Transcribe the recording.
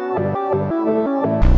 Música